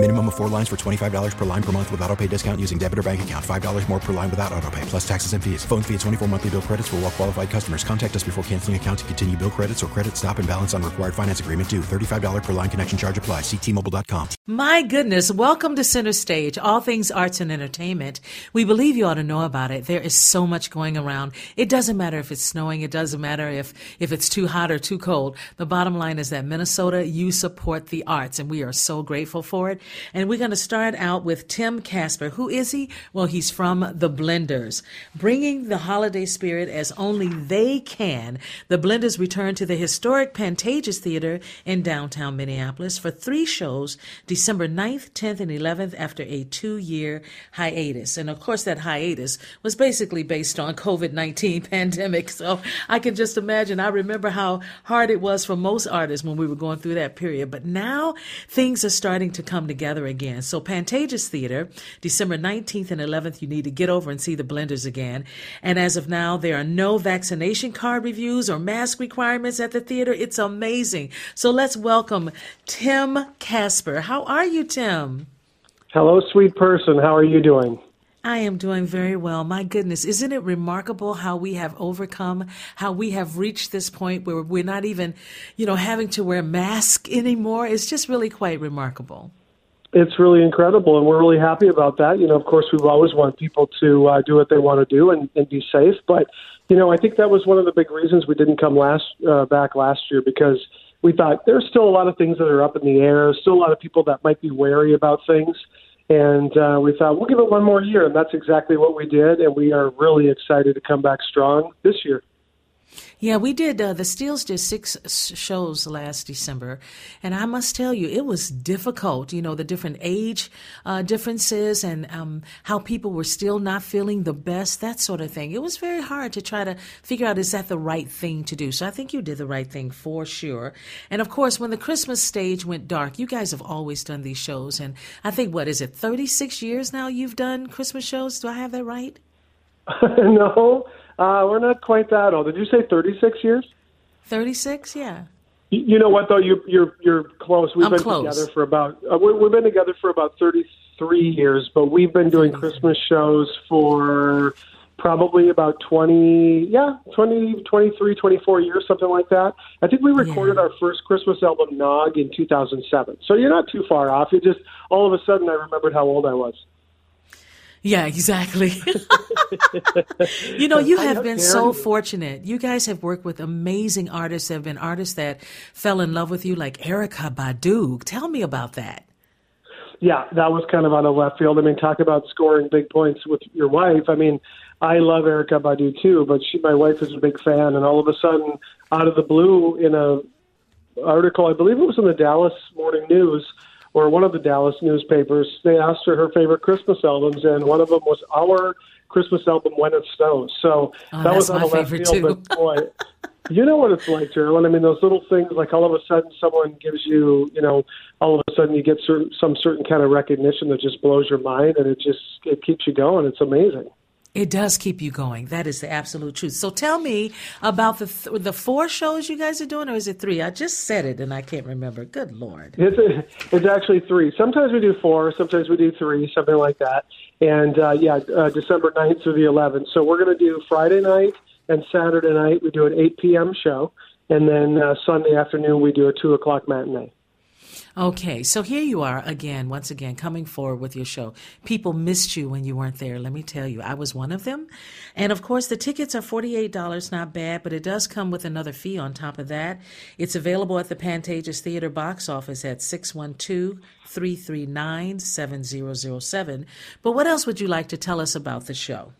Minimum of four lines for $25 per line per month with auto pay discount using debit or bank account. $5 more per line without auto pay, plus taxes and fees. Phone fee at 24 monthly bill credits for all well qualified customers. Contact us before canceling account to continue bill credits or credit stop and balance on required finance agreement due. $35 per line connection charge apply. Ctmobile.com. My goodness, welcome to Center Stage, all things arts and entertainment. We believe you ought to know about it. There is so much going around. It doesn't matter if it's snowing, it doesn't matter if, if it's too hot or too cold. The bottom line is that Minnesota, you support the arts, and we are so grateful for it. And we're going to start out with Tim Casper. Who is he? Well, he's from the Blenders. Bringing the holiday spirit as only they can, the Blenders return to the historic Pantages Theater in downtown Minneapolis for three shows December 9th, 10th, and 11th after a two year hiatus. And of course, that hiatus was basically based on COVID 19 pandemic. So I can just imagine. I remember how hard it was for most artists when we were going through that period. But now things are starting to come together again. So Pantages Theater, December 19th and 11th, you need to get over and see the Blenders again. And as of now, there are no vaccination card reviews or mask requirements at the theater. It's amazing. So let's welcome Tim Casper. How are you, Tim? Hello, sweet person. How are you doing? I am doing very well. My goodness, isn't it remarkable how we have overcome, how we have reached this point where we're not even, you know, having to wear masks anymore? It's just really quite remarkable. It's really incredible, and we're really happy about that. You know, of course, we've always want people to uh, do what they want to do and, and be safe. But you know, I think that was one of the big reasons we didn't come last uh, back last year because we thought there's still a lot of things that are up in the air. Still a lot of people that might be wary about things. And uh, we thought we'll give it one more year, and that's exactly what we did. And we are really excited to come back strong this year. Yeah, we did. Uh, the Steeles did six shows last December, and I must tell you, it was difficult. You know, the different age uh, differences and um, how people were still not feeling the best, that sort of thing. It was very hard to try to figure out is that the right thing to do. So I think you did the right thing for sure. And of course, when the Christmas stage went dark, you guys have always done these shows, and I think what is it, thirty six years now you've done Christmas shows? Do I have that right? no. Uh, we're not quite that old. Did you say 36 years? 36, yeah. You, you know what though? You, you're you're close. We've I'm been close. together for about uh, we, we've been together for about 33 years, but we've been doing Christmas shows for probably about 20 yeah 20 23 24 years something like that i think we recorded Yeah. our first christmas album nog in 2007 so you're not too far off it just all of a sudden i remembered how old i was Yeah, exactly. you know, you have been so fortunate. You guys have worked with amazing artists. Have been artists that fell in love with you, like Erykah Badu. Tell me about that. Yeah, that was kind of out of left field. I mean, talk about scoring big points with your wife. I mean, I love Erykah Badu too, but she, my wife is a big fan, and all of a sudden, out of the blue, in a article, I believe it was in the Dallas Morning News or one of the Dallas newspapers, they asked her her favorite Christmas albums, and one of them was our Christmas album, When It Snows. So Oh, that was out my left favorite, field, too. but boy. You know what it's like, Jearlyn. I mean, those little things, like all of a sudden someone gives you, you know, all of a sudden you get certain, some certain kind of recognition that just blows your mind, and it just it keeps you going. It's amazing. It does keep you going. That is the absolute truth. So tell me about the th- the four shows you guys are doing, or is it three? I just said it and I can't remember. Good lord. It's it's actually three. Sometimes we do four. Sometimes we do three. Something like that. And uh, yeah, uh, December 9th through the 11th. So we're going to do Friday night and Saturday night. We do an 8 p.m. show, and then uh, Sunday afternoon we do a two o'clock matinee. Okay, so here you are again, once again, coming forward with your show. People missed you when you weren't there. Let me tell you, I was one of them. And of course, the tickets are $48, not bad, but it does come with another fee on top of that. It's available at the Pantages Theater box office at 612 339 7007. But what else would you like to tell us about the show?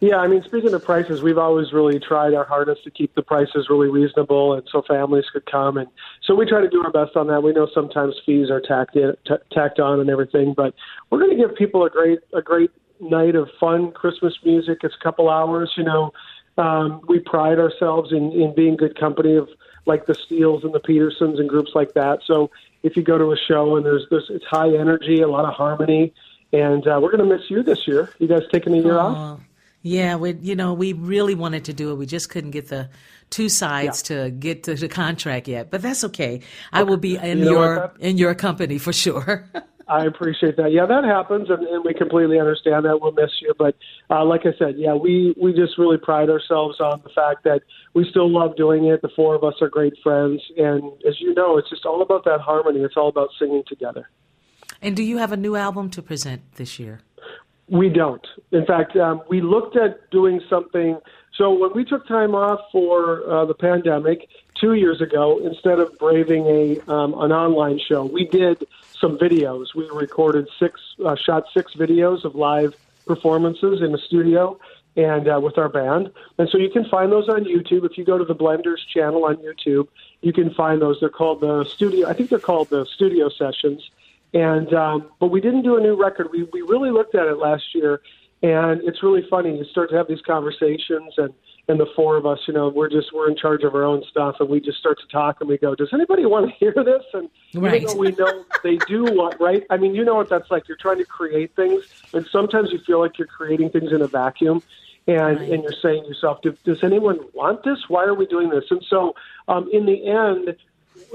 Yeah, I mean, speaking of prices, we've always really tried our hardest to keep the prices really reasonable, and so families could come, and so we try to do our best on that. We know sometimes fees are tacked in, t- tacked on and everything, but we're going to give people a great a great night of fun Christmas music. It's a couple hours, you know. Um, we pride ourselves in, in being good company of like the Steeles and the Petersons and groups like that. So if you go to a show and there's there's it's high energy, a lot of harmony, and uh, we're going to miss you this year. You guys taking a year Aw. off? Yeah, we you know we really wanted to do it. We just couldn't get the two sides Yeah. to get to the contract yet, but that's okay. I will be in You know your that- in your company for sure. I appreciate that. Yeah, that happens, and, and we completely understand that. We'll miss you, but uh, like I said, yeah, we we just really pride ourselves on the fact that we still love doing it. The four of us are great friends, and as you know, it's just all about that harmony. It's all about singing together. and do you have a new album to present this year? We don't. In fact, um, we looked at doing something. So when we took time off for uh, the pandemic two years ago, instead of braving a um, an online show, we did some videos. We recorded six, uh, shot six videos of live performances in the studio and uh, with our band. And so you can find those on YouTube. If you go to the Blenders channel on YouTube, you can find those. They're called the studio. I think they're called the studio sessions. And um, but we didn't do a new record. We we really looked at it last year, and it's really funny. You start to have these conversations, and and the four of us, you know, we're just we're in charge of our own stuff, and we just start to talk, and we go, "Does anybody want to hear this?" And Right. even though we know they do want, right? I mean, you know what that's like. You're trying to create things, and sometimes you feel like you're creating things in a vacuum. And, and you're saying to yourself, does anyone want this? Why are we doing this? And so, um, in the end,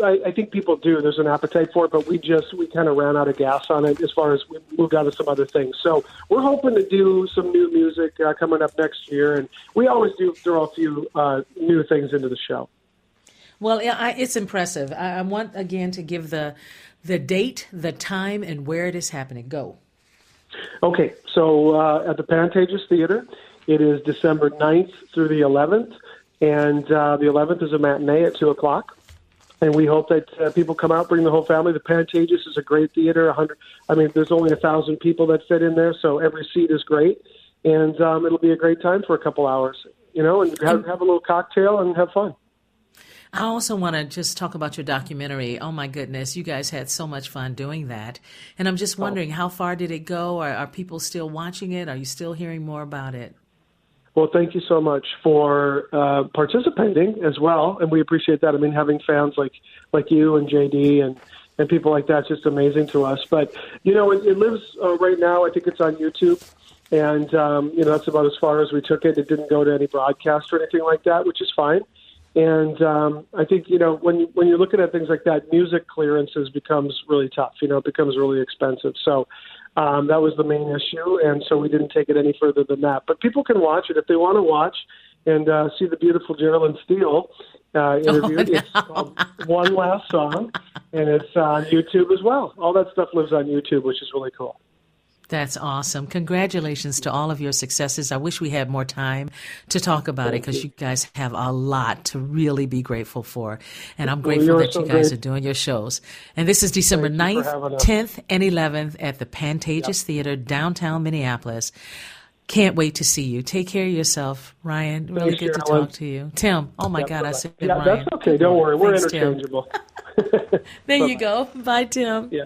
I, I think people do. There's an appetite for it, but we just we kind of ran out of gas on it as far as we moved on to some other things. So we're hoping to do some new music uh, coming up next year, and we always do throw a few uh, new things into the show. Well, I, it's impressive. I, want again to give the the date, the time, and where it is happening. Go. Okay, so uh, at the Pantages Theater, it is December 9th through the 11th, and uh, the 11th is a matinee at 2 o'clock. And we hope that uh, people come out, bring the whole family. The Pantages is a great theater. 100, I mean, there's only a thousand people that fit in there, so every seat is great, and um, it'll be a great time for a couple hours, you know, and have, have a little cocktail and have fun. I also want to just talk about your documentary. Oh my goodness, you guys had so much fun doing that. And I'm just wondering, how far did it go? Are, are people still watching it? Are you still hearing more about it? Well, thank you so much for uh, participating as well, and we appreciate that. I mean, having fans like like you and JD and and people like that's just amazing to us. But you know, it, it lives uh, right now. I think it's on YouTube, and um, you know that's about as far as we took it. It didn't go to any broadcast or anything like that, which is fine. And um, I think you know when you, when you're looking at things like that, music clearances becomes really tough. You know, it becomes really expensive. So um, that was the main issue, and so we didn't take it any further than that. But people can watch it if they want to watch and uh, see the beautiful Jearlyn Steele uh, interview. Oh, no. It's called One Last Song, and it's on YouTube as well. All that stuff lives on YouTube, which is really cool. That's awesome. Congratulations to all of your successes. I wish we had more time to talk about it because you guys have a lot to really be grateful for. And I'm grateful you're that so you guys great. are doing your shows. And this is December Thank 9th, 10th, and 11th at the Pantages Theater, downtown Minneapolis. Can't wait to see you. Take care of yourself, Ryan. Really good to talk to you. Tim, oh my Yeah, God, I bye-bye. said yeah, Ryan. that's okay. Don't worry. We're Thanks, interchangeable. There you go. Bye, Tim. Yeah.